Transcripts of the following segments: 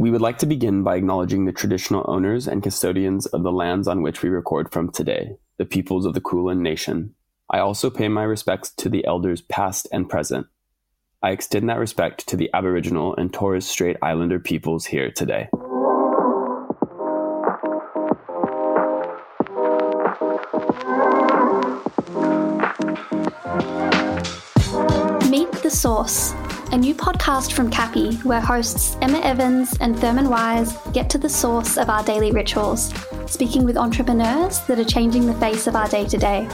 We would like to begin by acknowledging the traditional owners and custodians of the lands on which we record from today, the peoples of the Kulin Nation. I also pay my respects to the elders past and present. I extend that respect to the Aboriginal and Torres Strait Islander peoples here today. Meet The Source, a new podcast from Cappy where hosts Emma Evans and Thurman Wise get to the source of our daily rituals, speaking with entrepreneurs that are changing the face of our day to day.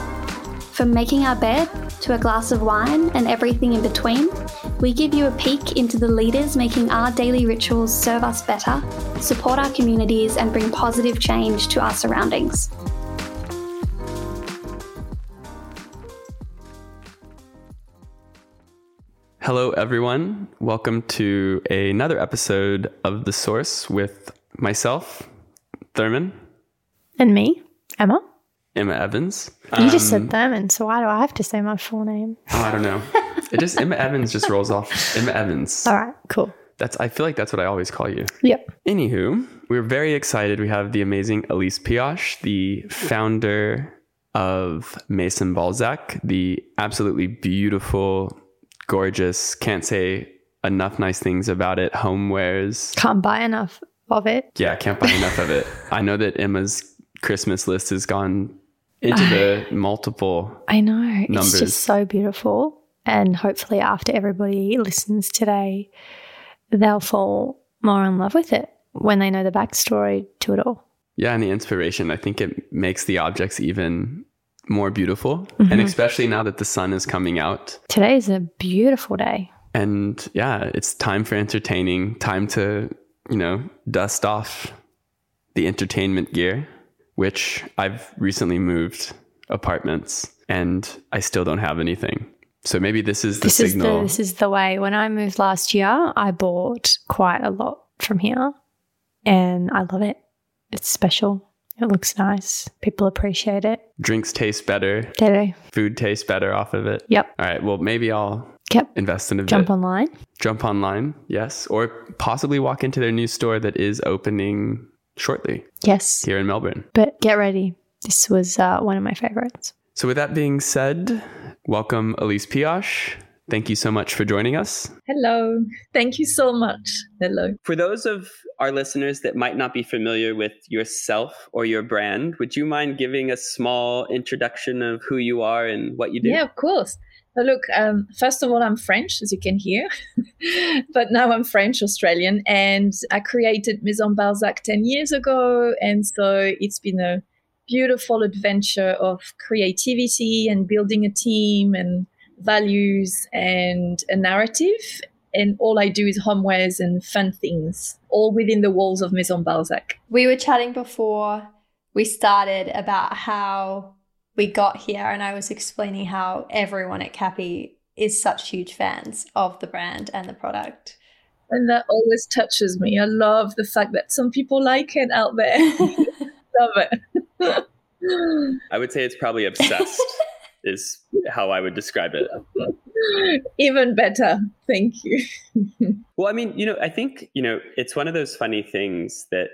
From making our bed to a glass of wine and everything in between, we give you a peek into the leaders making our daily rituals serve us better, support our communities, and bring positive change to our surroundings. Hello, everyone. Welcome to another episode of The Source with myself, Thurman, And me, Emma. Emma Evans. You just Um, said Thurman, so why do I have to say my full name? Oh, I don't know. It just Emma Evans just rolls off. Emma Evans. All right, cool. That's. I feel like that's what I always call you. Yep. Anywho, we're very excited. We have the amazing Elise Pioch, the founder of Maison Balzac, the absolutely beautiful, gorgeous, can't say enough nice things about it, homewares. Can't buy enough of it. Yeah, can't buy enough of it. I know that Emma's Christmas list has gone into the multiple. I know. It's just so beautiful. And hopefully, after everybody listens today, they'll fall more in love with it when they know the backstory to it all. Yeah, and the inspiration. I think it makes the objects even more beautiful. Mm-hmm. And especially now that the sun is coming out. Today is a beautiful day. And yeah, it's time for entertaining, time to, you know, dust off the entertainment gear, which I've recently moved apartments and I still don't have anything. So maybe this is the This is signal. the this is the way. When I moved last year, I bought quite a lot from here, and I love it. It's special. It looks nice. People appreciate it. Drinks taste better, They do. food tastes better off of it. Yep. All right, well, maybe I'll Yep. invest in a Jump bit. online. Jump online, yes, or possibly walk into their new store that is opening shortly Yes. here in Melbourne. But get ready. This was uh, one of my favorites. So, with that being said, welcome Elise Pioch. Thank you so much for joining us. Hello. Thank you so much. Hello. For those of our listeners that might not be familiar with yourself or your brand, would you mind giving a small introduction of who you are and what you do? Yeah, of course. So look, um, first of all, I'm French, as you can hear, but now I'm French Australian, and I created Maison Balzac 10 years ago. And so it's been a beautiful adventure of creativity and building a team and values and a narrative. And all I do is homewares and fun things, all within the walls of Maison Balzac. We were chatting before we started about how we got here, and I was explaining how everyone at Cappy is such huge fans of the brand and the product. And that always touches me. I love the fact that some people like it out there. love it. I would say it's probably obsessed, is how I would describe it. Even better. Thank you. Well, I mean, you know, I think, you know, it's one of those funny things that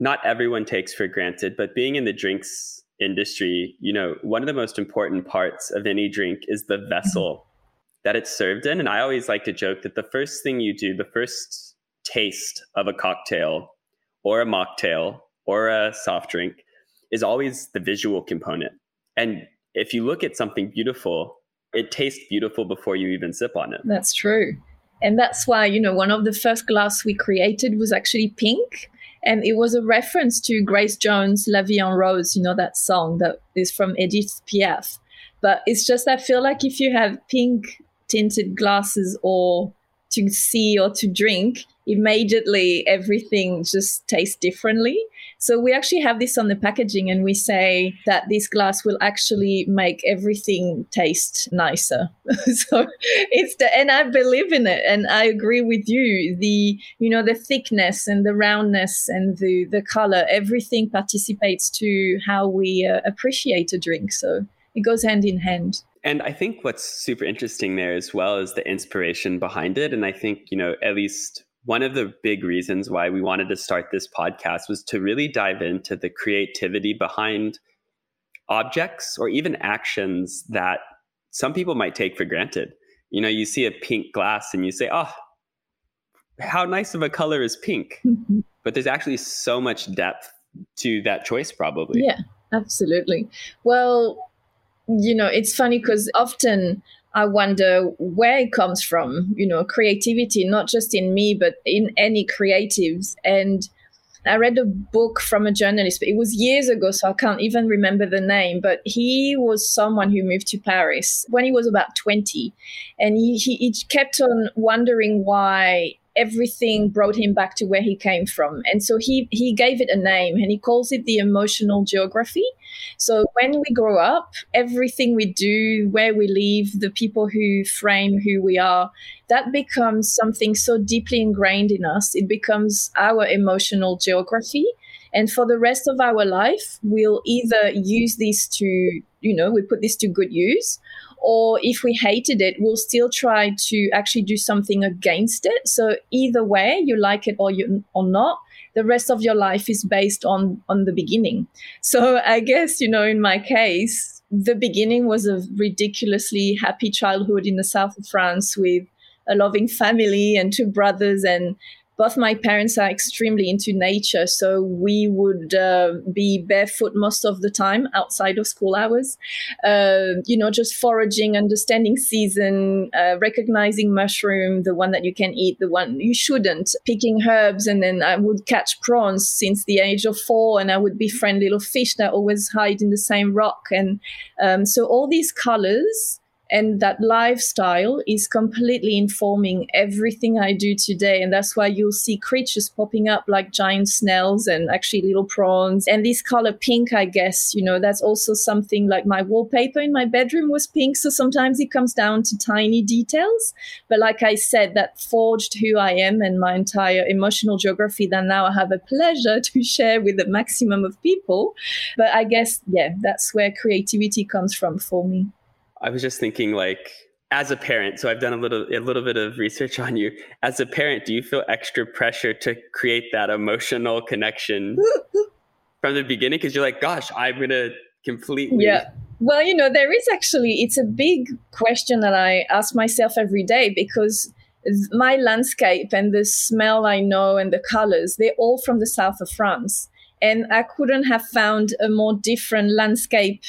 not everyone takes for granted, but being in the drinks industry, you know, one of the most important parts of any drink is the mm-hmm. vessel that it's served in. And I always like to joke that the first thing you do, the first taste of a cocktail or a mocktail or a soft drink is always the visual component. And if you look at something beautiful, it tastes beautiful before you even sip on it. That's true. And that's why, you know, one of the first glass we created was actually pink. And it was a reference to Grace Jones' La Vie en Rose, you know, that song that is from Edith Piaf. But it's just, I feel like if you have pink tinted glasses or to see or to drink, immediately everything just tastes differently. So we actually have this on the packaging and we say that this glass will actually make everything taste nicer. so it's the and I believe in it and I agree with you. The you know the thickness and the roundness and the the color, everything participates to how we uh, appreciate a drink. So it goes hand in hand. And I think what's super interesting there as well is the inspiration behind it. And I think, you know, at least one of the big reasons why we wanted to start this podcast was to really dive into the creativity behind objects or even actions that some people might take for granted. You know, you see a pink glass and you say, oh, how nice of a color is pink. Mm-hmm. But there's actually so much depth to that choice, probably. Yeah, absolutely. Well, you know, it's funny because often I wonder where it comes from, you know, creativity, not just in me, but in any creatives. And I read a book from a journalist, but it was years ago, so I can't even remember the name. But he was someone who moved to Paris when he was about 20. And he, he, he kept on wondering why everything brought him back to where he came from. And so he, he gave it a name and he calls it the emotional geography. So when we grow up, everything we do, where we live, the people who frame who we are, that becomes something so deeply ingrained in us. It becomes our emotional geography. And for the rest of our life, we'll either use this to, you know, we put this to good use, or if we hated it, we'll still try to actually do something against it. So either way, you like it or you or not, the rest of your life is based on on the beginning. So I guess you know, in my case, the beginning was a ridiculously happy childhood in the south of France with a loving family and two brothers and both my parents are extremely into nature, so we would uh, be barefoot most of the time outside of school hours. Uh, you know, just foraging, understanding season, uh, recognizing mushroom, the one that you can eat, the one you shouldn't, picking herbs, and then I would catch prawns since the age of four, and I would befriend little fish that always hide in the same rock, and um, so all these colors and that lifestyle is completely informing everything I do today. And that's why you'll see creatures popping up like giant snails and actually little prawns. And this color pink, I guess, you know, that's also something like my wallpaper in my bedroom was pink. So sometimes it comes down to tiny details. But like I said, that forged who I am and my entire emotional geography that now I have a pleasure to share with the maximum of people. But I guess, yeah, that's where creativity comes from for me. I was just thinking like as a parent, so I've done a little a little bit of research on you. As a parent, do you feel extra pressure to create that emotional connection from the beginning because you're like, gosh, I'm going to completely Yeah. Well, you know, there is actually it's a big question that I ask myself every day because my landscape and the smell I know and the colors, they're all from the south of France. And I couldn't have found a more different landscape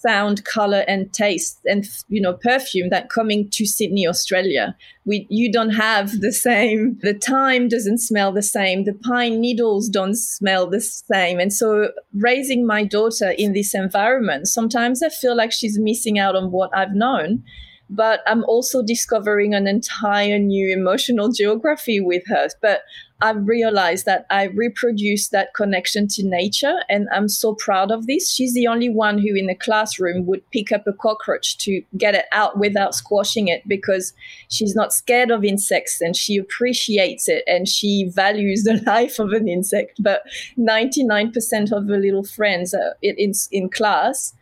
sound, color, and taste, and you know, perfume that coming to Sydney, Australia. We you don't have the same. The thyme doesn't smell the same. The pine needles don't smell the same. And so, raising my daughter in this environment, sometimes I feel like she's missing out on what I've known but I'm also discovering an entire new emotional geography with her. But I realized that I reproduced that connection to nature, and I'm so proud of this. She's the only one who in the classroom would pick up a cockroach to get it out without squashing it because she's not scared of insects and she appreciates it and she values the life of an insect. But 99% of her little friends in, in class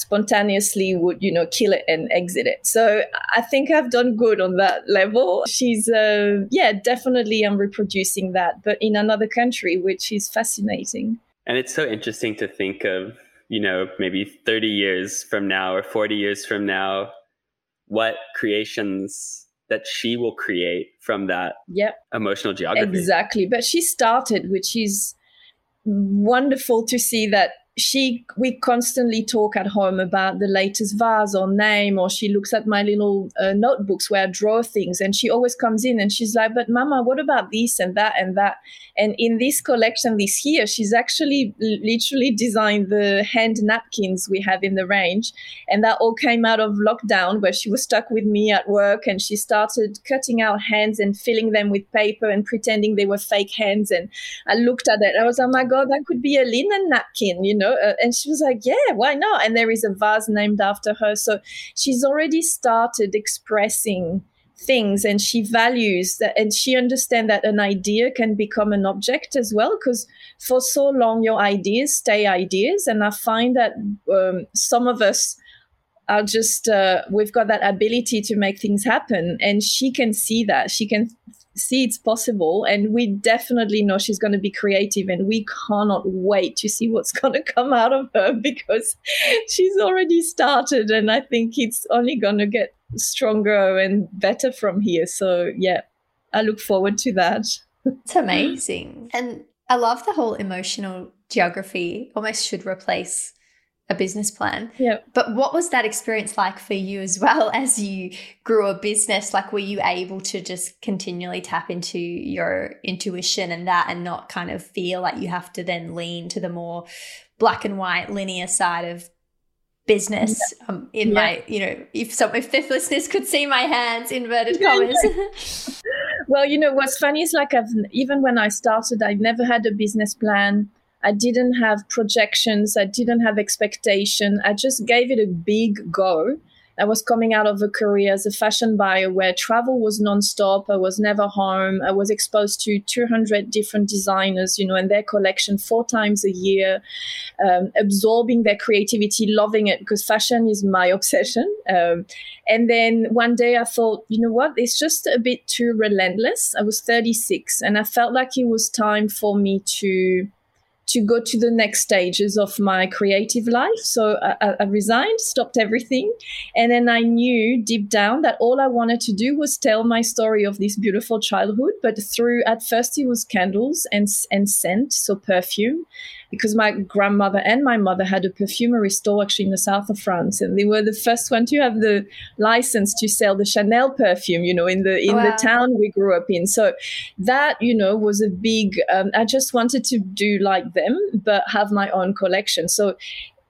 spontaneously would you know kill it and exit it. So i think i've done good on that level. She's uh, yeah definitely i'm reproducing that but in another country which is fascinating. And it's so interesting to think of you know maybe 30 years from now or 40 years from now what creations that she will create from that yep. emotional geography. Exactly. But she started which is wonderful to see that she we constantly talk at home about the latest vase or name or she looks at my little uh, notebooks where i draw things and she always comes in and she's like but mama what about this and that and that? And in this collection this year she's actually literally designed the hand napkins we have in the range and that all came out of lockdown where she was stuck with me at work and she started cutting out hands and filling them with paper and pretending they were fake hands and i looked at it i was like oh my god that could be a linen napkin you know know uh, and she was like yeah why not? And there is a vase named after her. So she's already started expressing things and she values that and she understands that an idea can become an object as well because for so long your ideas stay ideas. And i find that um, some of us are just uh, we've got that ability to make things happen and she can see that. She can see it's possible. And we definitely know she's going to be creative, and we cannot wait to see what's going to come out of her because she's already started. And I think it's only going to get stronger and better from here. So, yeah, I look forward to that. It's amazing. And I love the whole emotional geography almost should replace a business plan. Yeah. But what was that experience like for you as well as you grew a business? Like, were you able to just continually tap into your intuition and that and not kind of feel like you have to then lean to the more black and white linear side of business yeah. um, in yeah. my you know if some if the listeners could see my hands inverted commas well you know what's funny is like i've even when i started i never had a business plan I didn't have projections. I didn't have expectation. I just gave it a big go. I was coming out of a career as a fashion buyer where travel was nonstop. I was never home. I was exposed to 200 different designers, you know, and their collection four times a year, um, absorbing their creativity, loving it because fashion is my obsession. Um, and then one day I thought, you know what, it's just a bit too relentless. I was 36 and I felt like it was time for me to to go to the next stages of my creative life. So I, I, resigned, stopped everything. And then I knew deep down that all I wanted to do was tell my story of this beautiful childhood. But through, at first, it was candles and, and scent, so perfume because my grandmother and my mother had a perfumery store actually in the south of France, and they were the first one to have the license to sell the Chanel perfume, you know, in the in wow. the town we grew up in. So that you know was a big. Um, I just wanted to do like them, but have my own collection. So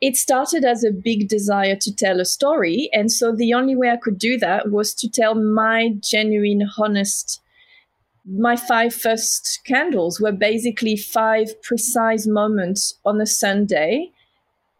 it started as a big desire to tell a story. And so the only way I could do that was to tell my genuine, honest my five first candles were basically five precise moments on a Sunday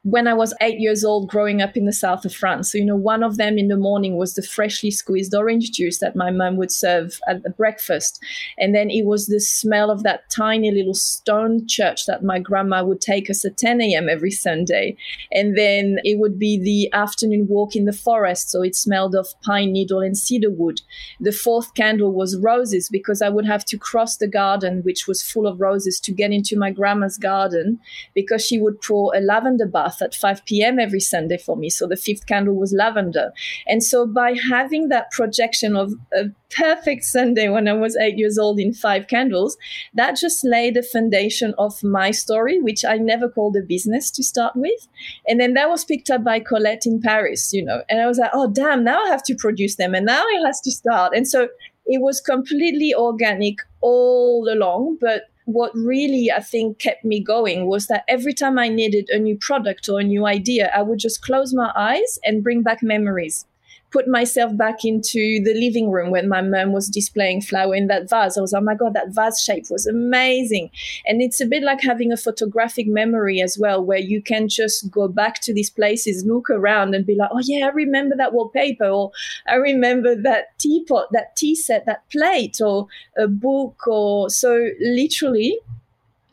when I was eight years old growing up in the south of France. So, you know, one of them in the morning was the freshly squeezed orange juice that my mum would serve at the breakfast. And then it was the smell of that tiny little stone church that my grandma would take us at 10 a.m. every Sunday. And then it would be the afternoon walk in the forest. So it smelled of pine needle and cedar wood. The fourth candle was roses because I would have to cross the garden, which was full of roses, to get into my grandma's garden because she would pour a lavender bath bath at 5 p.m. every Sunday for me. So the fifth candle was lavender. And so by having that projection of a perfect Sunday when I was eight years old in five candles, that just laid the foundation of my story, which I never called a business to start with. And then that was picked up by Colette in Paris, you know, and I was like, oh, damn, now I have to produce them. And now it has to start. And so it was completely organic all along, but what really I think kept me going was that every time I needed a new product or a new idea, I would just close my eyes and bring back memories put myself back into the living room when my mom was displaying flower in that vase. I was, like, oh my God, that vase shape was amazing. And it's a bit like having a photographic memory as well, where you can just go back to these places, look around and be like, oh yeah, I remember that wallpaper, or I remember that teapot, that tea set, that plate, or a book, or so literally.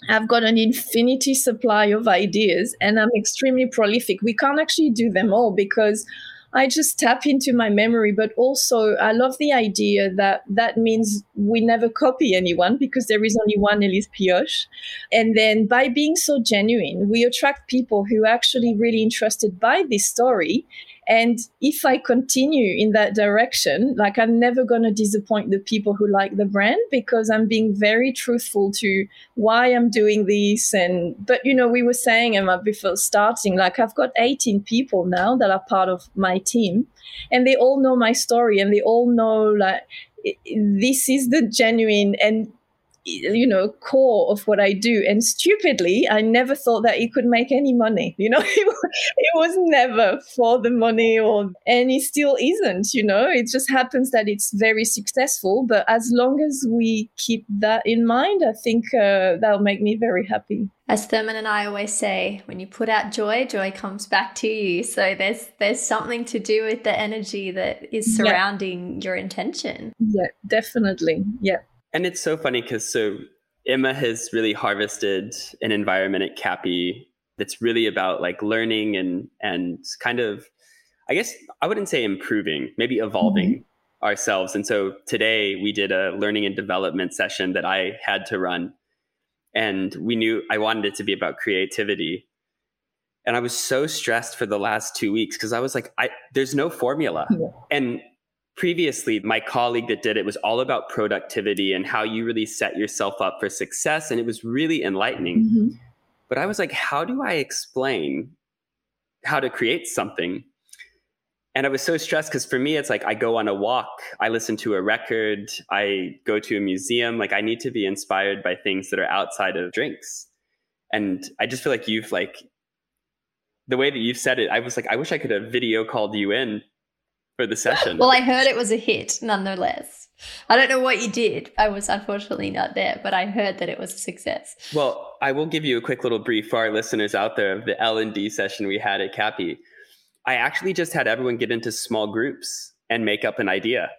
I've got an infinity supply of ideas and I'm extremely prolific. We can't actually do them all because I just tap into my memory, but also I love the idea that that means we never copy anyone because there is only one Elise Pioch. And then by being so genuine, we attract people who are actually really interested by this story and if I continue in that direction, like I'm never going to disappoint the people who like the brand because I'm being very truthful to why I'm doing this. And, but you know, we were saying, Emma, before starting, like I've got 18 people now that are part of my team and they all know my story and they all know like, this is the genuine and you know core of what i do and stupidly i never thought that it could make any money you know it was never for the money or and it still isn't you know it just happens that it's very successful but as long as we keep that in mind i think uh, that'll make me very happy as Thurman and I always say, when you put out joy, joy comes back to you. So there's there's something to do with the energy that is surrounding yeah. your intention. Yeah, definitely. Yeah. And it's so funny because so Emma has really harvested an environment at Cappy that's really about like learning and and kind of I guess I wouldn't say improving, maybe evolving mm-hmm. ourselves. And so today we did a learning and development session that I had to run. And we knew I wanted it to be about creativity. And I was so stressed for the last two weeks because I was like, I, there's no formula. Yeah. And previously, my colleague that did it was all about productivity and how you really set yourself up for success. And it was really enlightening. Mm-hmm. But I was like, how do I explain how to create something and I was so stressed because for me, it's like I go on a walk, I listen to a record, I go to a museum. Like I need to be inspired by things that are outside of drinks. And I just feel like you've like the way that you've said it, I was like, I wish I could have video called you in for the session. well, I heard it was a hit nonetheless. I don't know what you did. I was unfortunately not there, but I heard that it was a success. Well, I will give you a quick little brief for our listeners out there of the L and D session we had at Cappy I actually just had everyone get into small groups and make up an idea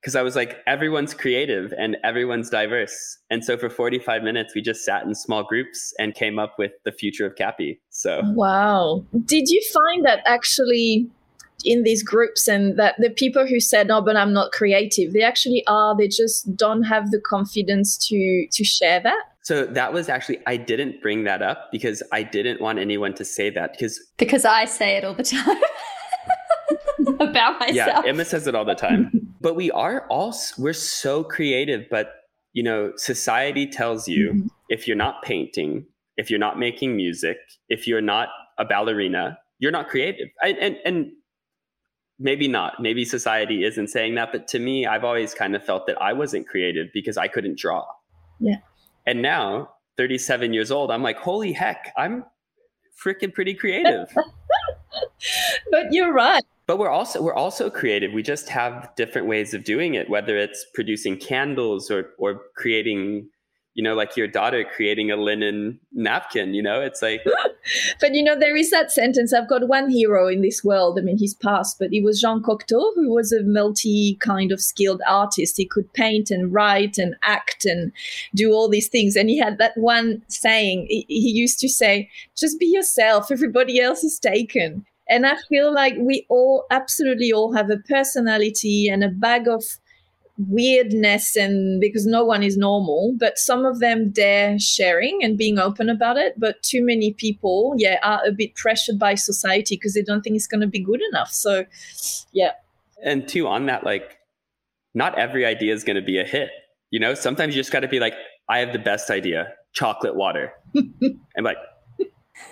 because I was like, everyone's creative and everyone's diverse. And so for 45 minutes, we just sat in small groups and came up with the future of Cappy. So, wow. Did you find that actually in these groups and that the people who said, no, but I'm not creative, they actually are, they just don't have the confidence to, to share that? So that was actually I didn't bring that up because I didn't want anyone to say that because because I say it all the time about myself. Yeah, Emma says it all the time. but we are all we're so creative, but you know, society tells you mm-hmm. if you're not painting, if you're not making music, if you're not a ballerina, you're not creative. I, and and maybe not. Maybe society isn't saying that, but to me, I've always kind of felt that I wasn't creative because I couldn't draw. Yeah. And now, 37 years old, I'm like, holy heck, I'm freaking pretty creative. but you're right. But we're also we're also creative. We just have different ways of doing it, whether it's producing candles or or creating you know, like your daughter creating a linen napkin, you know, it's like. but you know, there is that sentence. I've got one hero in this world. I mean, he's passed, but he was Jean Cocteau, who was a multi kind of skilled artist. He could paint and write and act and do all these things. And he had that one saying, he used to say, just be yourself, everybody else is taken. And I feel like we all absolutely all have a personality and a bag of weirdness and because no one is normal but some of them dare sharing and being open about it but too many people yeah are a bit pressured by society because they don't think it's going to be good enough. So yeah. And two on that like not every idea is going to be a hit you know? Sometimes you just got to be like i have the best idea chocolate water. And like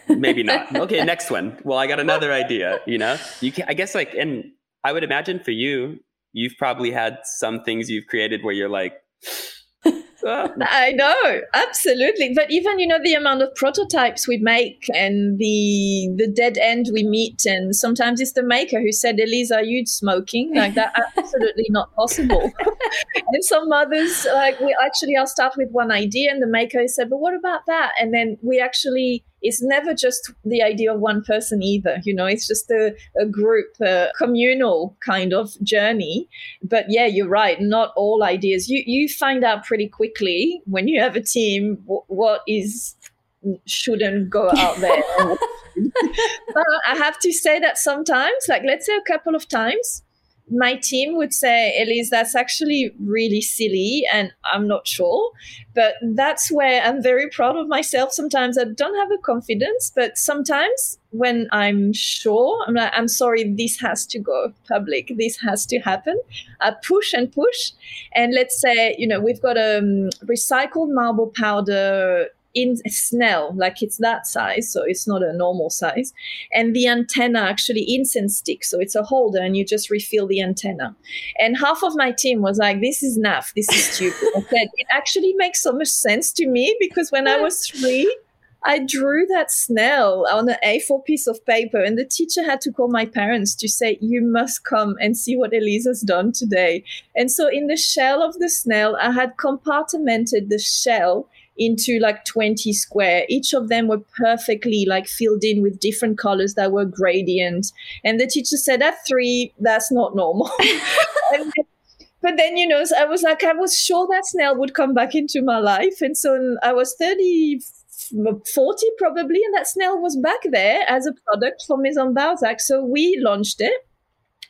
maybe not. Okay next one. Well i got another idea you know? You can i guess like and i would imagine for you you've probably had some things you've created where you're like ah. I know, absolutely. But even you know the amount of prototypes we make and the the dead end we meet, and sometimes it's the maker who said, "Elise, are you smoking?" Like that, absolutely not possible. and some others, like we actually, I'll start with one idea, and the maker said, "But what about that?" And then we actually it's never just the idea of one person either you know it's just a, a group a communal kind of journey. But yeah you're right not all ideas. You you find out pretty quickly when you have a team w- what is shouldn't go out there. But i have to say that sometimes like let's say a couple of times my team would say, Elise, that's actually really silly and I'm not sure. But that's where I'm very proud of myself. Sometimes I don't have a confidence, but sometimes when I'm sure, I'm like, I'm sorry, this has to go public. This has to happen. I push and push. And let's say, you know, we've got a um, recycled marble powder in snell, like it's that size, so it's not a normal size. And the antenna actually incense stick, so it's a holder, and you just refill the antenna. And half of my team was like, "This is naff. This is stupid." I said, "It actually makes so much sense to me because when I was three, I drew that snell on an A4 piece of paper, and the teacher had to call my parents to say, You must come and see what Elisa's done today. And so, in the shell of the snail, I had compartmented the shell into like 20 square. Each of them were perfectly like filled in with different colors that were gradient. And the teacher said, at three, that's not normal. but then, you know, I was like, I was sure that snail would come back into my life. And so I was 30, 40 probably, and that snail was back there as a product for Maison Balzac. So we launched it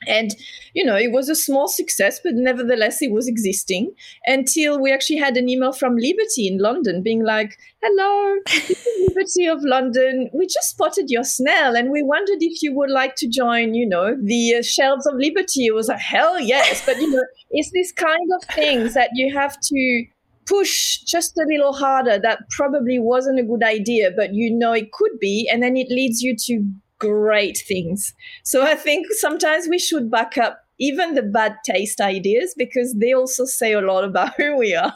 and you know it was a small success but nevertheless it was existing until we actually had an email from liberty in london being like hello liberty of london. We just spotted your snail and we wondered if you would like to join you know the uh, shelves of liberty. It was like hell yes. But you know it's this kind of things that you have to push just a little harder that probably wasn't a good idea but you know it could be and then it leads you to great things. So I think sometimes we should back up even the bad taste ideas because they also say a lot about who we are.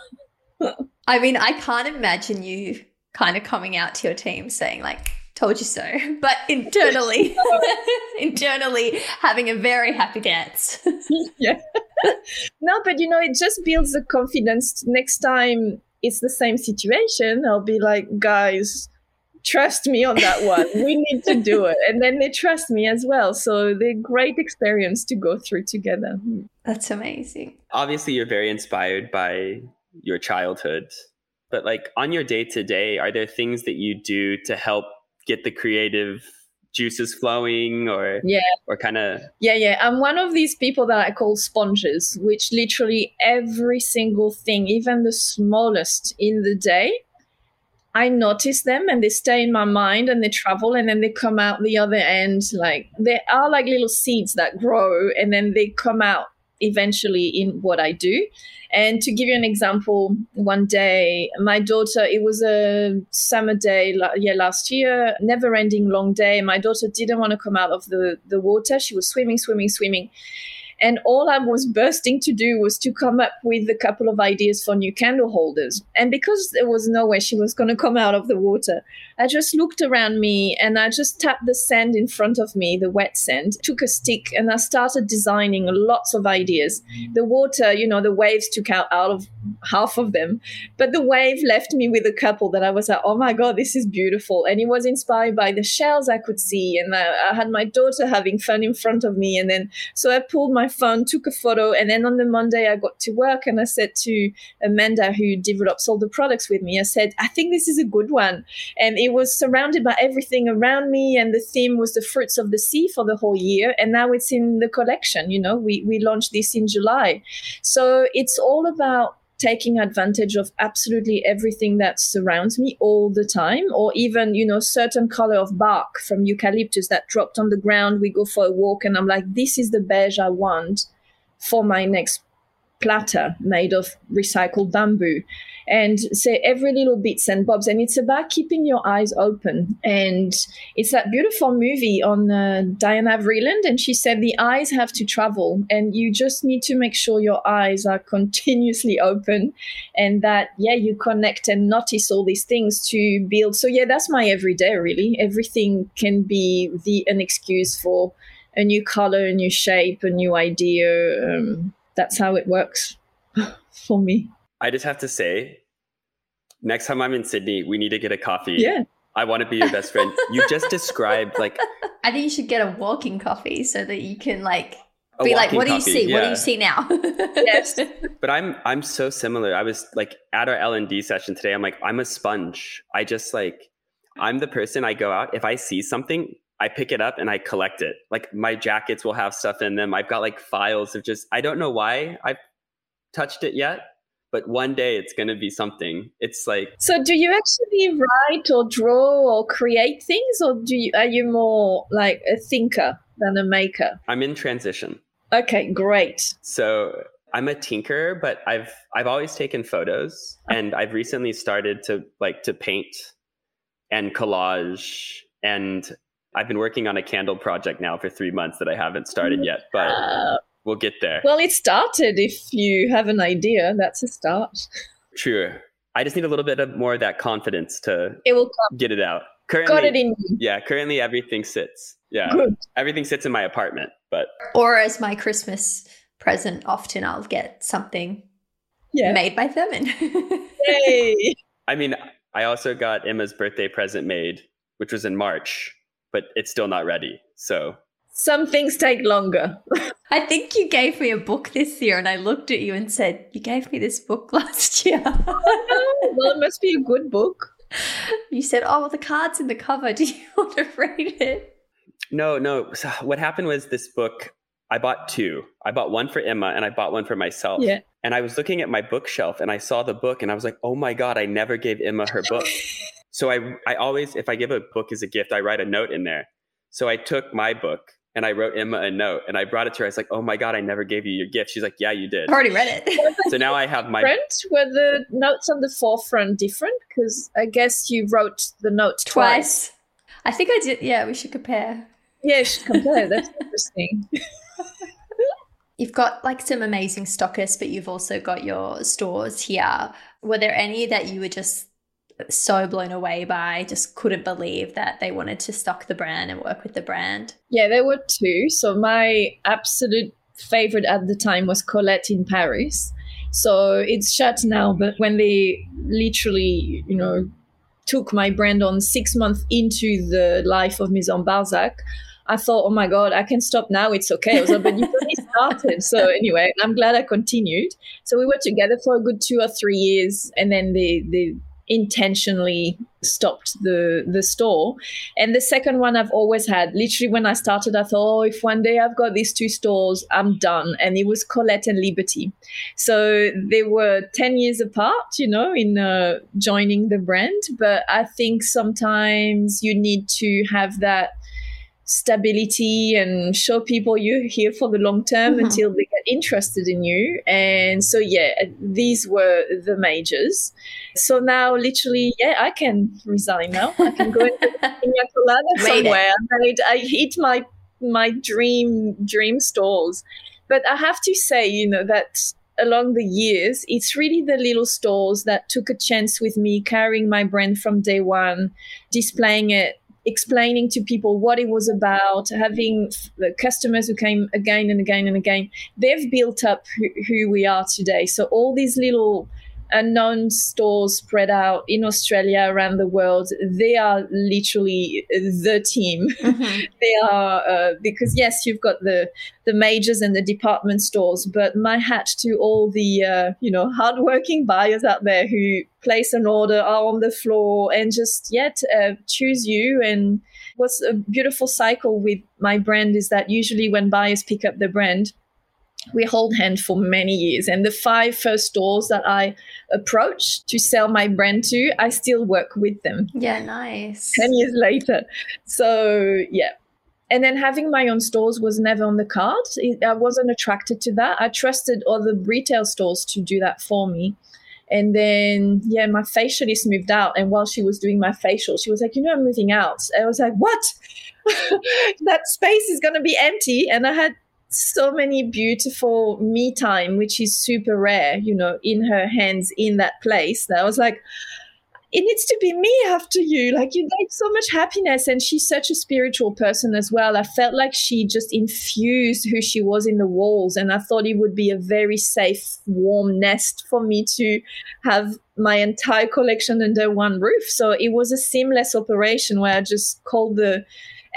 I mean, I can't imagine you kind of coming out to your team saying like told you so but internally internally having a very happy dance yeah no but you know it just builds the confidence next time it's the same situation i'll be like guys trust me on that one. we need to do it. And then they trust me as well. So they're great experience to go through together. That's amazing. Obviously, you're very inspired by your childhood. But like on your day to day, are there things that you do to help get the creative juices flowing or yeah or kind of yeah yeah i'm one of these people that i call sponges which literally every single thing even the smallest in the day I notice them and they stay in my mind and they travel and then they come out the other end. Like they are like little seeds that grow and then they come out eventually in what I do. And to give you an example, one day my daughter, it was a summer day, yeah, last year, never ending long day. My daughter didn't want to come out of the, the water. She was swimming, swimming, swimming. And all I was bursting to do was to come up with a couple of ideas for new candle holders. And because there was no way she was going to come out of the water, I just looked around me and I just tapped the sand in front of me, the wet sand, took a stick and I started designing lots of ideas. Mm. The water, you know, the waves took out, out of half of them, but the wave left me with a couple that I was like, oh my God, this is beautiful. And it was inspired by the shells I could see. And I, I had my daughter having fun in front of me. And then, so I pulled my phone, took a photo, and then on the Monday I got to work and I said to Amanda, who develops all the products with me, I said, I think this is a good one. And it was surrounded by everything around me, and the theme was the fruits of the sea for the whole year. And now it's in the collection. You know, we we launched this in July, so it's all about taking advantage of absolutely everything that surrounds me all the time or even you know certain color of bark from eucalyptus that dropped on the ground we go for a walk and i'm like this is the beige i want for my next platter made of recycled bamboo. And say every little bits and bobs and it's about keeping your eyes open. And it's that beautiful movie on uh, diana vreeland and she said the eyes have to travel and you just need to make sure your eyes are continuously open and that yeah you connect and notice all these things to build. So yeah that's my everyday really. Everything can be the an excuse for a new color a new shape a new idea um, that's how it works for me. I just have to say, next time I'm in Sydney, we need to get a coffee. Yeah. I want to be your best friend. You just described like I think you should get a walking coffee so that you can like be like, what do you see? Yeah. What do you see now? yes. But I'm I'm so similar. I was like at our L and D session today. I'm like I'm a sponge. I just like I'm the person. I go out if I see something, I pick it up and I collect it. Like my jackets will have stuff in them. I've got like files of just, I don't know why I've touched it yet, but one day it's going to be something. It's like. So do you actually write or draw or create things or do you, are you more like a thinker than a maker? I'm in transition. Okay, great. So I'm a tinker, but I've I've always taken photos and I've recently started to like to paint and collage and I've been working on a candle project now for three months that I haven't started yet, but uh, we'll get there. Well, it started. If you have an idea, that's a start. True. I just need a little bit of more of that confidence to it will come. get it out. Currently, Got it in you. Yeah, currently everything sits. Yeah, Good. everything sits in my apartment. But or as my Christmas present, often I'll get something yeah. made by Thurman. Yay! I mean, I also got Emma's birthday present made, which was in March but it's still not ready. So some things take longer. I think you gave me a book this year, and I looked at you and said, You gave me this book last year. well, it must be a good book. You said, Oh, well, the card's in the cover. Do you want to read it? No, no. So what happened was this book, I bought two. I bought one for Emma and I bought one for myself. Yeah. And I was looking at my bookshelf and I saw the book and I was like, oh my God, I never gave Emma her book. So I, I always, if I give a book as a gift, I write a note in there. So I took my book and I wrote Emma a note and I brought it to her. I was like, oh my God, I never gave you your gift. She's like, yeah, you did. I already read it. so now I have my. Different? Were the notes on the forefront different? Because I guess you wrote the notes twice. Twice. I think I did. Yeah, we should compare. Yeah, you should compare. That's interesting. You've got like some amazing stockists, but you've also got your stores here. Were there any that you were just so blown away by, just couldn't believe that they wanted to stock the brand and work with the brand? Yeah, there were two. So my absolute favorite at the time was Colette in Paris. So it's shut now, but when they literally, you know, took my brand on six months into the life of Maison Balzac, I thought, oh my God, I can stop now. It's okay. I was like, but you only started. So anyway, I'm glad I continued. So we were together for a good two or three years. And then they, they intentionally stopped the the store. And the second one i've always had literally when i started i thought oh if one day i've got these two stores i'm done. And it was colette and liberty. So they were 10 years apart you know in uh, joining the brand. But i think sometimes you need to have that stability and show people you're here for the long term mm-hmm. until they get interested in you. And so, yeah, these were the majors. So now, literally, yeah, I can resign now. I can go into Pina Colada somewhere. I, I hit my my dream dream stores. But I have to say, you know, that along the years, it's really the little stores that took a chance with me, carrying my brand from day one, displaying it explaining to people what it was about, having the customers who came again and again and again, they've built up who, who we are today. So all these little unknown stores spread out in Australia, around the world, they are literally the team. Mm-hmm. they are uh, because yes, you've got the the majors and the department stores, but my hat to all the uh, you know hardworking buyers out there who place an order, are on the floor, and just yet uh, choose you and. What's a beautiful cycle with my brand is that usually when buyers pick up the brand, we hold hand for many years. And the five first stores that I approached to sell my brand to, I still work with them. Yeah, nice. 10 years later. So, yeah. And then having my own stores was never on the card. I wasn't attracted to that. I trusted other retail stores to do that for me. And then, yeah, my facialist moved out. And while she was doing my facial, she was like, You know, I'm moving out. I was like, What? that space is going to be empty. And I had so many beautiful me time, which is super rare, you know, in her hands in that place. That I was like, it needs to be me after you. Like you gave so much happiness, and she's such a spiritual person as well. I felt like she just infused who she was in the walls, and I thought it would be a very safe, warm nest for me to have my entire collection under one roof. So it was a seamless operation where I just called the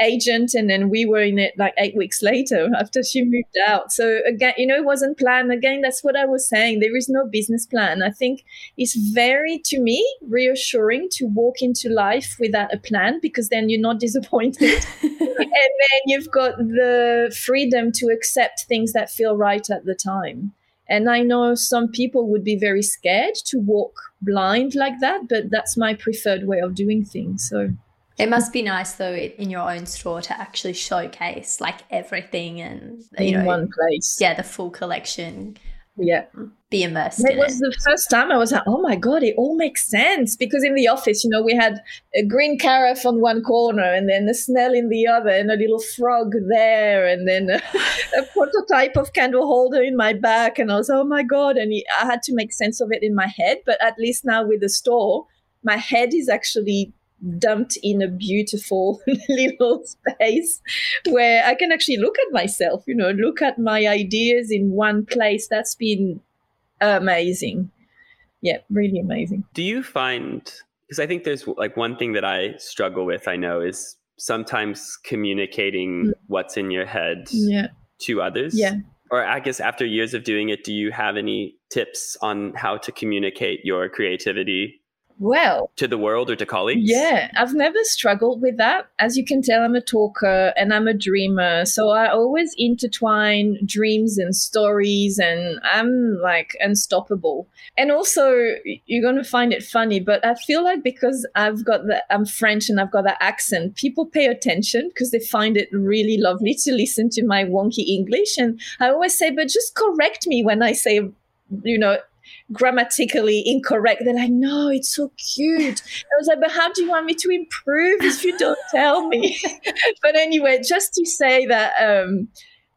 agent and then we were in it like eight weeks later after she moved out. So again you know it wasn't planned. Again that's what i was saying. There is no business plan. I think it's very to me reassuring to walk into life without a plan because then you're not disappointed. And then you've got the freedom to accept things that feel right at the time. And I know some people would be very scared to walk blind like that, but that's my preferred way of doing things. So it must be nice though in your own store to actually showcase like everything and you in know one place. Yeah, the full collection. Yeah. Be immersed. It was it. the first time I was like, oh my God, it all makes sense. Because in the office, you know, we had a green carafe on one corner and then a snail in the other and a little frog there and then a, a prototype of candle holder in my back. And I was, oh my God. And I had to make sense of it in my head. But at least now with the store, my head is actually dumped in a beautiful little space where I can actually look at myself, you know, look at my ideas in one place. That's been amazing. Yeah, really amazing. Do you find, because I think there's like one thing that I struggle with, I know, is sometimes communicating mm. what's in your head yeah. to others. Yeah. Or I guess after years of doing it, do you have any tips on how to communicate your creativity Well, to the world or to colleagues? Yeah, I've never struggled with that. As you can tell, I'm a talker and I'm a dreamer. So I always intertwine dreams and stories, and I'm like unstoppable. And also, you're going to find it funny, but I feel like because I've got the, I'm French and I've got that accent, people pay attention because they find it really lovely to listen to my wonky English. And I always say, but just correct me when I say, you know, grammatically incorrect. They're like, no, it's so cute. I was like, but how do you want me to improve if you don't tell me? but anyway, just to say that um,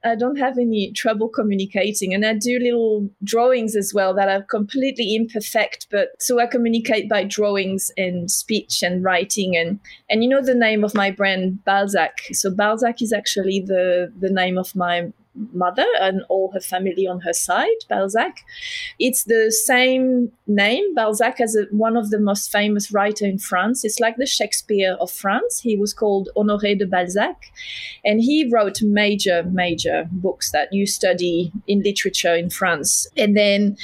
I don't have any trouble communicating. And I do little drawings as well that are completely imperfect, but so I communicate by drawings and speech and writing. And, and you know the name of my brand, Balzac. So Balzac is actually the, the name of my mother and all her family on her side, Balzac. It's the same name, Balzac, as a, one of the most famous writer in France. It's like the Shakespeare of France. He was called Honoré de Balzac, and he wrote major, major books that you study in literature in France. And then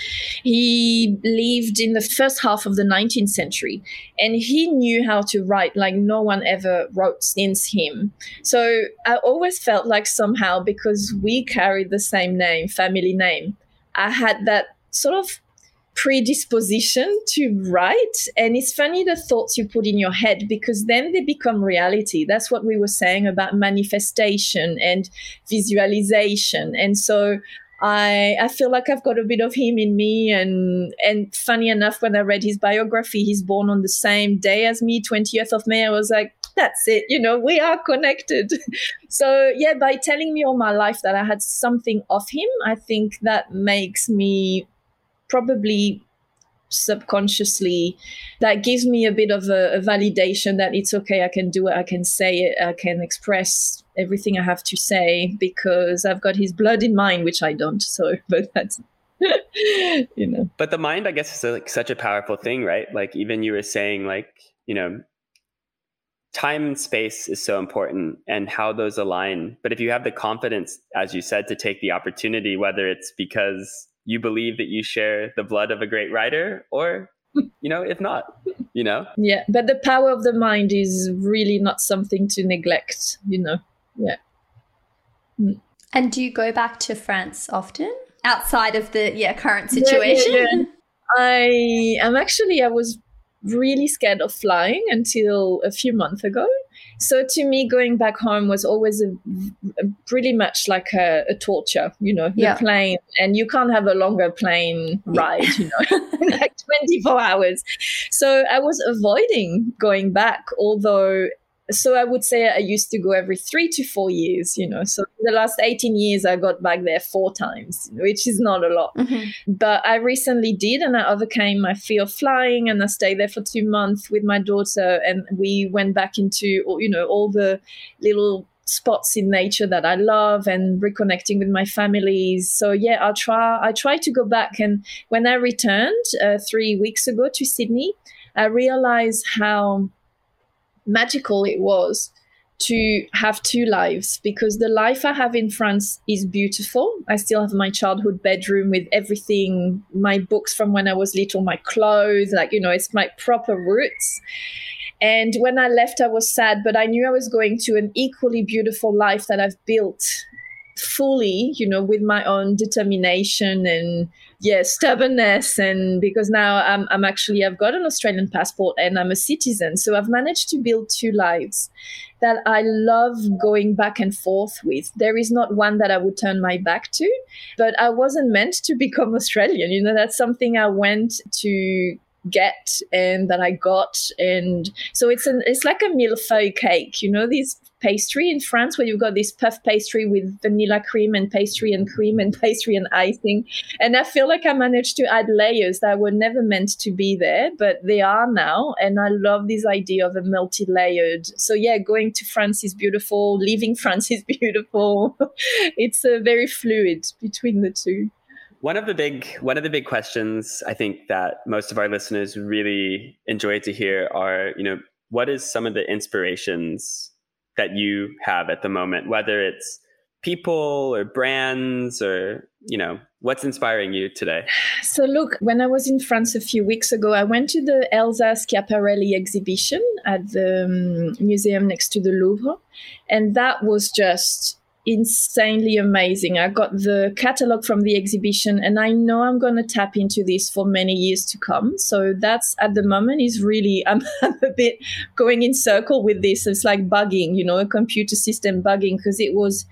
he lived in the first half of the 19th century, and he knew how to write like no one ever wrote since him. So I always felt like somehow because we carried the same name, family name. I had that sort of predisposition to write. And it's funny the thoughts you put in your head because then they become reality. That's what we were saying about manifestation and visualization. And so I I feel like I've got a bit of him in me and and funny enough when I read his biography he's born on the same day as me 20th of May I was like that's it. You know, we are connected. so, yeah, by telling me all my life that I had something of him, I think that makes me probably subconsciously that gives me a bit of a, a, validation that it's okay i can do it i can say it i can express everything i have to say because i've got his blood in mine which i don't so but that's you know but the mind i guess is like such a powerful thing right like even you were saying like you know time and space is so important and how those align. But if you have the confidence, as you said, to take the opportunity, whether it's because you believe that you share the blood of a great writer or you know if not you know yeah but the power of the mind is really not something to neglect you know yeah mm. and do you go back to france often outside of the yeah current situation yeah, yeah, yeah. i am actually i was really scared of flying until a few months ago. So to me, going back home was always a, a pretty much like a, a, torture, you know, the yeah. plane, and you can't have a longer plane ride, you know, like 24 hours. So I was avoiding going back, although so I would say I used to go every three to four years, you know. So the last 18 years, I got back there four times, which is not a lot. Mm-hmm. But I recently did, and I overcame my fear of flying, and I stayed there for two months with my daughter, and we went back into, you know, all the little spots in nature that I love and reconnecting with my families. So yeah, I'll try. I try to go back, and when I returned uh, three weeks ago to Sydney, I realized how magical it was to have two lives because the life I have in France is beautiful. I still have my childhood bedroom with everything, my books from when I was little, my clothes, like, you know, it's my proper roots. And when I left, I was sad, but I knew I was going to an equally beautiful life that I've built fully, you know, with my own determination and yeah, stubbornness. And because now I'm, I'm actually, I've got an Australian passport and I'm a citizen. So I've managed to build two lives that I love going back and forth with. There is not one that I would turn my back to, but I wasn't meant to become Australian. You know, that's something I went to get and that I got. And so it's an it's like a millefeuille cake, you know, these pastry in France where you've got this puff pastry with vanilla cream and pastry and cream and pastry and icing. And I feel like I managed to add layers that were never meant to be there, but they are now. And I love this idea of a multi layered. So, yeah, going to France is beautiful, leaving France is beautiful. it's uh, very fluid between the two. One of the big one of the big questions I think that most of our listeners really enjoy to hear are, you know, what is some of the inspirations that you have at the moment, whether it's people or brands or, you know, What's inspiring you today? So, look, when I was in France a few weeks ago, I went to the Elsa Schiaparelli exhibition at the um, museum next to the Louvre. And that was just insanely amazing. I got the catalog from the exhibition and I know I'm going to tap into this for many years to come. So that's at the moment is really, I'm, I'm a bit going in circle with this. It's like bugging, you know, a computer system bugging because it was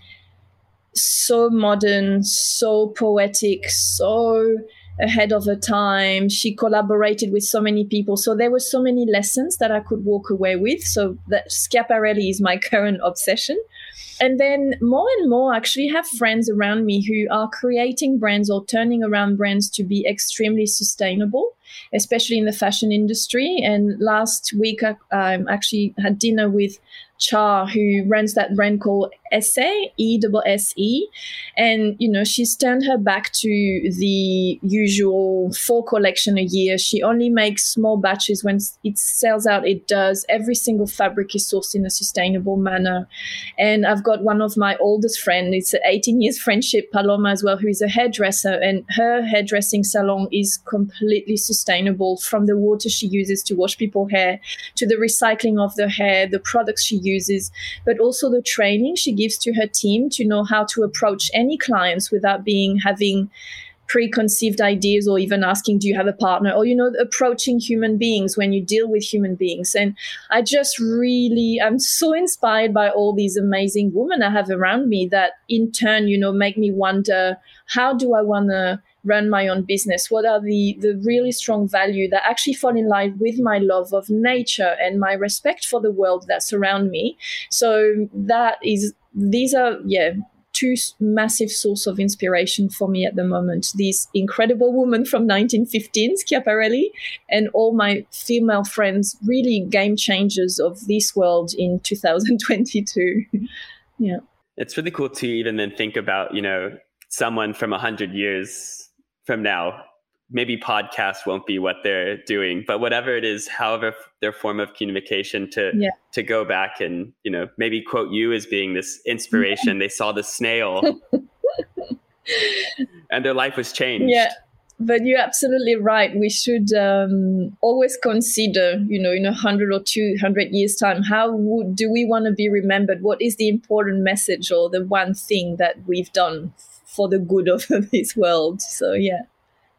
so modern, so poetic, so ahead of her time. She collaborated with so many people. So there were so many lessons that I could walk away with. So that Schiaparelli is my current obsession. And then more and more actually have friends around me who are creating brands or turning around brands to be extremely sustainable, especially in the fashion industry. And last week I um, actually had dinner with Char, who runs that brand called Esse, E S E. And, you know, she's turned her back to the usual four collection a year. She only makes small batches. When it sells out, it does. Every single fabric is sourced in a sustainable manner. And I've got one of my oldest friends, it's an 18 years friendship, Paloma as well, who is a hairdresser. And her hairdressing salon is completely sustainable from the water she uses to wash people's hair to the recycling of the hair, the products she uses, but also the training she gives to her team to know how to approach any clients without being having preconceived ideas or even asking do you have a partner? Or you know approaching human beings when you deal with human beings. And i just really i'm so inspired by all these amazing women i have around me that in turn you know make me wonder how do i want to run my own business? What are the the really strong value that actually fall in line with my love of nature and my respect for the world that surround me? So that is these are yeah two massive source of inspiration for me at the moment. This incredible woman from 1915 schiaparelli and all my female friends really game changers of this world in 2022 yeah. It's really cool to even then think about you know someone from 100 years from now maybe podcast won't be what they're doing but whatever it is however their form of communication to yeah. to go back and you know maybe quote you as being this inspiration. They saw the snail. And their life was changed. Yeah but you're absolutely right. We should um, always consider you know in a hundred or two hundred years time how would, do we want to be remembered? What is the important message or the one thing that we've done for the good of this world? So yeah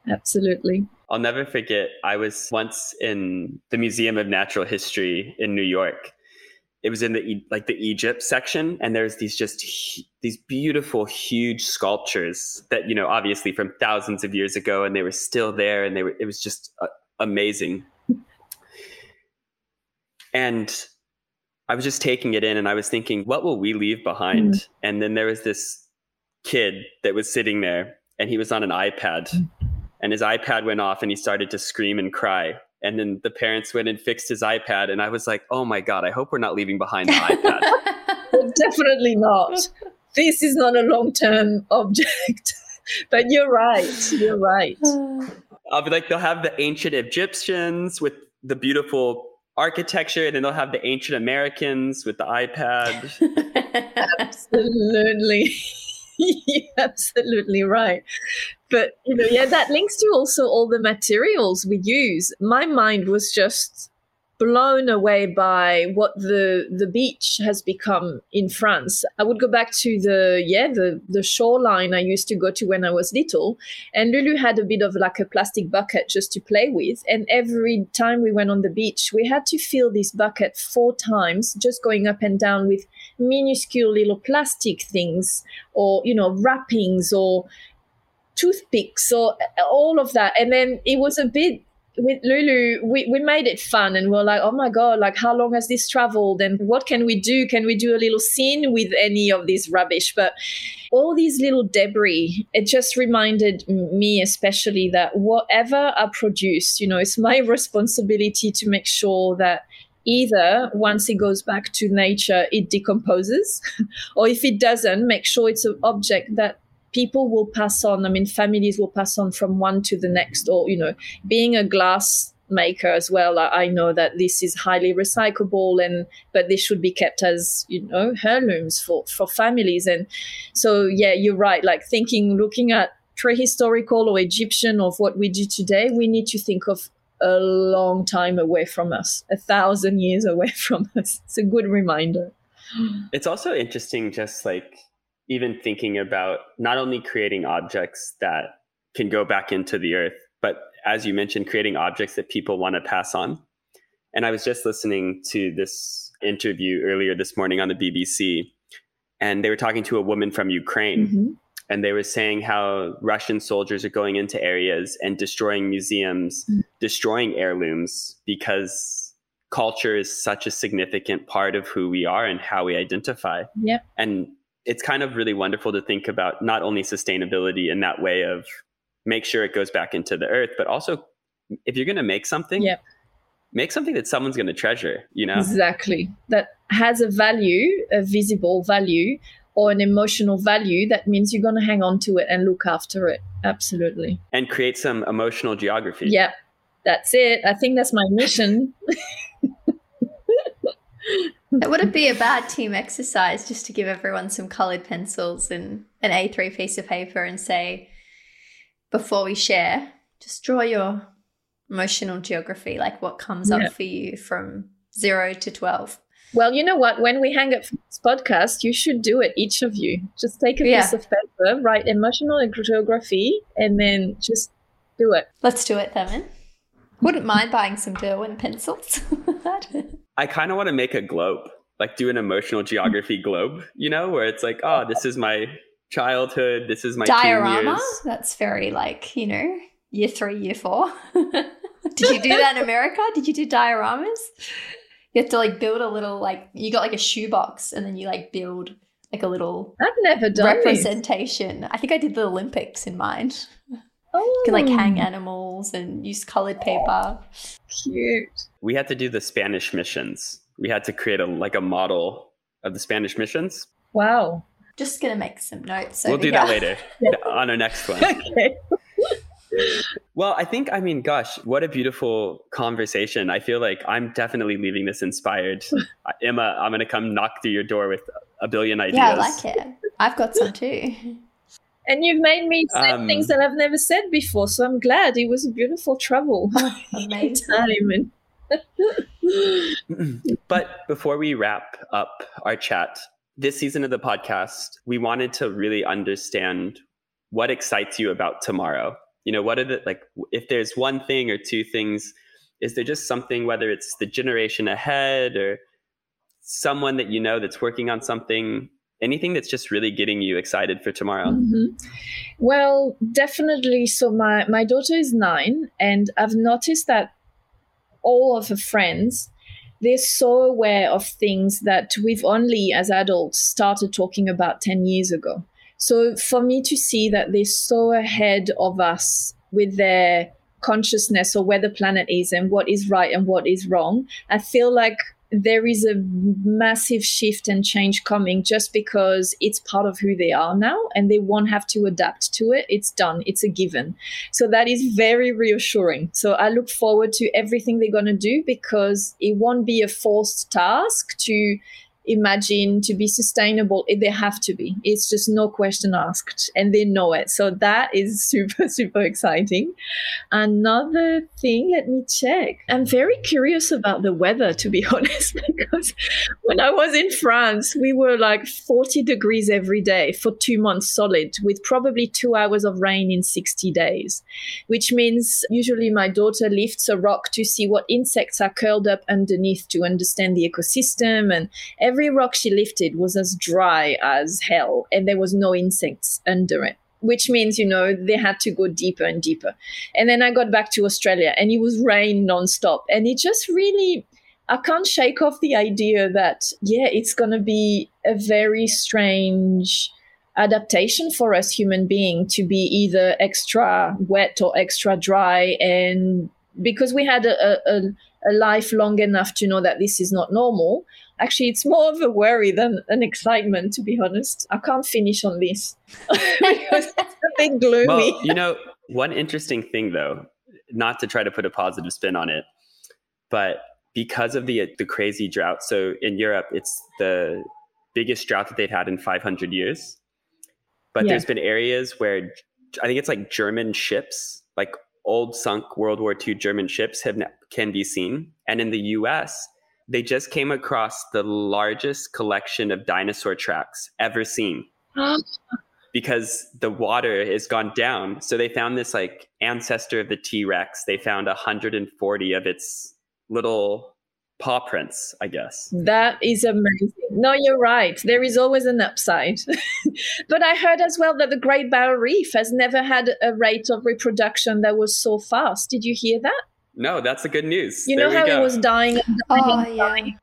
Absolutely. I'll never forget, I was once in the Museum of Natural History in New York. It was in the like the Egypt section, and there's these just these beautiful, huge sculptures that you know, obviously from thousands of years ago, and they were still there, and they were. It was just uh, amazing. and I was just taking it in, and I was thinking, what will we leave behind? Mm. And then there was this kid that was sitting there, and he was on an iPad. Mm and his iPad went off and he started to scream and cry. And then the parents went and fixed his iPad. And I was like, oh my God, I hope we're not leaving behind the iPad. definitely not. This is not a long term object. but you're right. You're right. Uh, I'll be like, they'll have the ancient Egyptians with the beautiful architecture, and then they'll have the ancient Americans with the iPad. Absolutely. You're absolutely right. But you know, yeah, that links to also all the materials we use. My mind was just blown away by what the the beach has become in France. I would go back to the yeah the the shoreline I used to go to when I was little, and Lulu had a bit of like a plastic bucket just to play with. And every time we went on the beach, we had to fill this bucket four times, just going up and down with minuscule little plastic things or you know wrappings or toothpicks or all of that. And then it was a bit with Lulu, we, we made it fun and we're like, oh my God, like how long has this traveled and what can we do? Can we do a little scene with any of this rubbish? But all these little debris, it just reminded me especially that whatever I produce, you know, it's my responsibility to make sure that either once it goes back to nature, it decomposes, or if it doesn't, make sure it's an object that people will pass on. I mean, families will pass on from one to the next, or, you know, being a glass maker as well i know that this is highly recyclable and but this should be kept as you know heirlooms for for families and so yeah you're right like thinking looking at prehistorical or Egyptian of what we do today, we need to think of a long time away from us, a thousand years away from us. It's a good reminder. It's also interesting, just like even thinking about not only creating objects that can go back into the earth, but as you mentioned, creating objects that people want to pass on. And I was just listening to this interview earlier this morning on the BBC, and they were talking to a woman from Ukraine. Mm-hmm. And they were saying how Russian soldiers are going into areas and destroying museums, mm-hmm. destroying heirlooms because culture is such a significant part of who we are and how we identify. Yeah. And it's kind of really wonderful to think about not only sustainability in that way of make sure it goes back into the earth, but also if you're going to make something, yep. make something that someone's going to treasure, you know? Exactly. That has a value, a visible value, or an emotional value. That means you're going to hang on to it and look after it. Absolutely. And create some emotional geography. Yeah, that's it. I think that's my mission. It wouldn't be a bad team exercise just to give everyone some colored pencils and an A3 piece of paper and say, before we share, just draw your emotional geography, like what comes yeah. up for you from zero to 12. Well, you know what? When we hang up this podcast, you should do it, each of you. Just take a yeah. piece of paper, write emotional geography, and then just do it. Let's do it, Thurman. Wouldn't mind buying some Derwent pencils. I kind of want to make a globe, like do an emotional geography globe, you know, where it's like, oh, this is my childhood, this is my diorama. That's very like you know year three, year four. Did you do that in America? Did you do dioramas? You have to like build a little like you got like a shoebox and then you like build like a little I've never done representation. This. I think I did the Olympics in mine. Oh. You can like hang oh. animals and use colored paper. Cute. We had to do the Spanish missions. We had to create a like a model of the Spanish missions. Wow. Just gonna make some notes. We'll do here. that later on our next one. okay. well, I think I mean, gosh, what a beautiful conversation. I feel like I'm definitely leaving this inspired. Emma, I'm gonna come knock through your door with a billion ideas. Yeah, I like it. I've got some too. And you've made me say um, things that I've never said before, so I'm glad. It was a beautiful travel. Amazing. but before we wrap up our chat, this season of the podcast, we wanted to really understand what excites you about tomorrow. You know, what are the like if there's one thing or two things, is there just something, whether it's the generation ahead or someone that you know that's working on something anything that's just really getting you excited for tomorrow? Mm-hmm. well definitely. So my my daughter is nine and i've noticed that all of her friends they're so aware of things that we've only as adults started talking about 10 years ago. So for me to see that they're so ahead of us with their consciousness or where the planet is and what is right and what is wrong i feel like there is a massive shift and change coming just because it's part of who they are now and they won't have to adapt to it. It's done, it's a given. So that is very reassuring. So I look forward to everything they're going to do because it won't be a forced task to imagine to be sustainable they have to be. It's just no question asked and they know it. So that is super super exciting. Another thing let me check. I'm very curious about the weather to be honest because when i was in france we were like 40 degrees every day for two months solid with probably two hours of rain in 60 days which means usually my daughter lifts a rock to see what insects are curled up underneath to understand the ecosystem and every rock she lifted was as dry as hell and there was no insects under it which means you know they had to go deeper and deeper. And then i got back to australia and it was rain nonstop. And it just really i can't shake off the idea that yeah it's going to be a very strange adaptation for us human being to be either extra wet or extra dry. And because we had a, a, a life long enough to know that this is not normal actually it's more of a worry than an excitement to be honest i can't finish on this because it's a bit gloomy well, you know one interesting thing though not to try to put a positive spin on it but because of the the crazy drought so in europe it's the biggest drought that they've had in 500 years but yeah. there's been areas where I think it's like German ships, like old sunk World War II German ships have can be seen. And in the US, they just came across the largest collection of dinosaur tracks ever seen. because the water has gone down. So they found this like ancestor of the T Rex. They found 140 of its little paw prints, I guess. That is amazing. No, you're right. There is always an upside. but I heard as well that the Great Barrier Reef has never had a rate of reproduction that was so fast. Did you hear that? No, that's the good news. You there know how go. it was dying oh, and dying, oh, dying. Yeah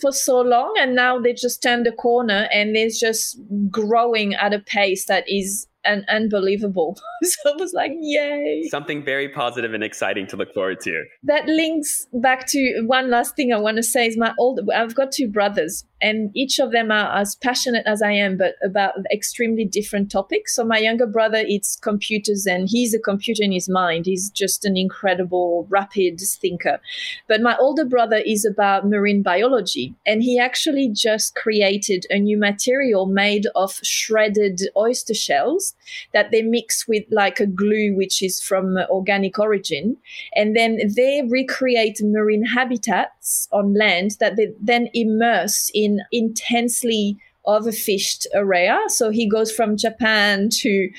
for so long and now they just turned the corner and it's just growing at a pace that is and unbelievable. so I was like, yay. Something very positive and exciting to look forward to. That links back to one last thing I want to say is my old I've got two brothers and each of them are as passionate as I am, but about extremely different topics. So my younger brother, it's computers and he's a computer in his mind. He's just an incredible, rapid thinker. But my older brother is about marine biology and he actually just created a new material made of shredded oyster shells that they mix with like a glue, which is from uh, organic origin. And then they recreate marine habitats on land that they then immerse in intensely overfished area. So he goes from Japan to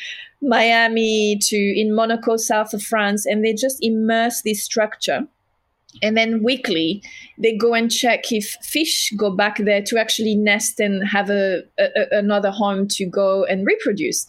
Miami to in Monaco, south of France, and they just immerse this structure and then weekly they go and check if fish go back there to actually nest and have a, a, another home to go and reproduce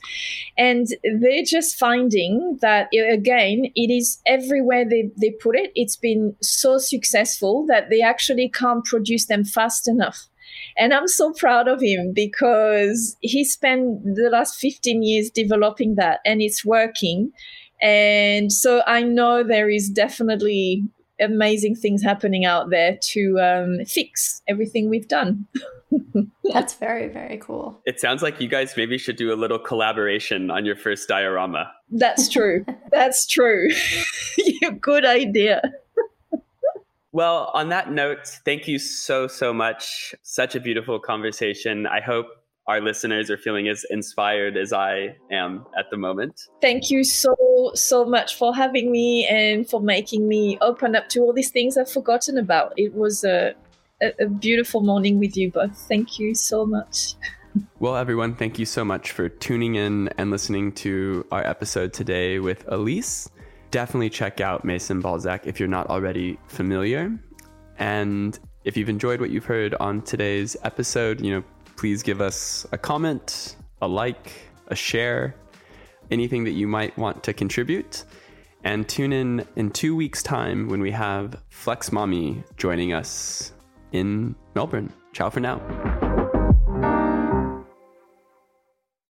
and they're just finding that again it is everywhere they, they put it it's been so successful that they actually can't produce them fast enough and I'm so proud of him because he spent the last 15 years developing that and it's working. And so I know there is definitely amazing things happening out there to um, fix everything we've done. That's very, very cool. It sounds like you guys maybe should do a little collaboration on your first diorama. That's true. That's true. Good idea. well, on that note, thank you so, so much. Such a beautiful conversation. I hope our listeners are feeling as inspired as I am at the moment. Thank you so, so much for having me and for making me open up to all these things I've forgotten about. It was a, a, a beautiful morning with you both. Thank you so much. Well, everyone, thank you so much for tuning in and listening to our episode today with Elise. Definitely check out Maison Balzac if you're not already familiar. And if you've enjoyed what you've heard on today's episode, you know, please give us a comment, a like, a share, anything that you might want to contribute. And tune in in two weeks' time when we have Flex Mami joining us in Melbourne. Ciao for now.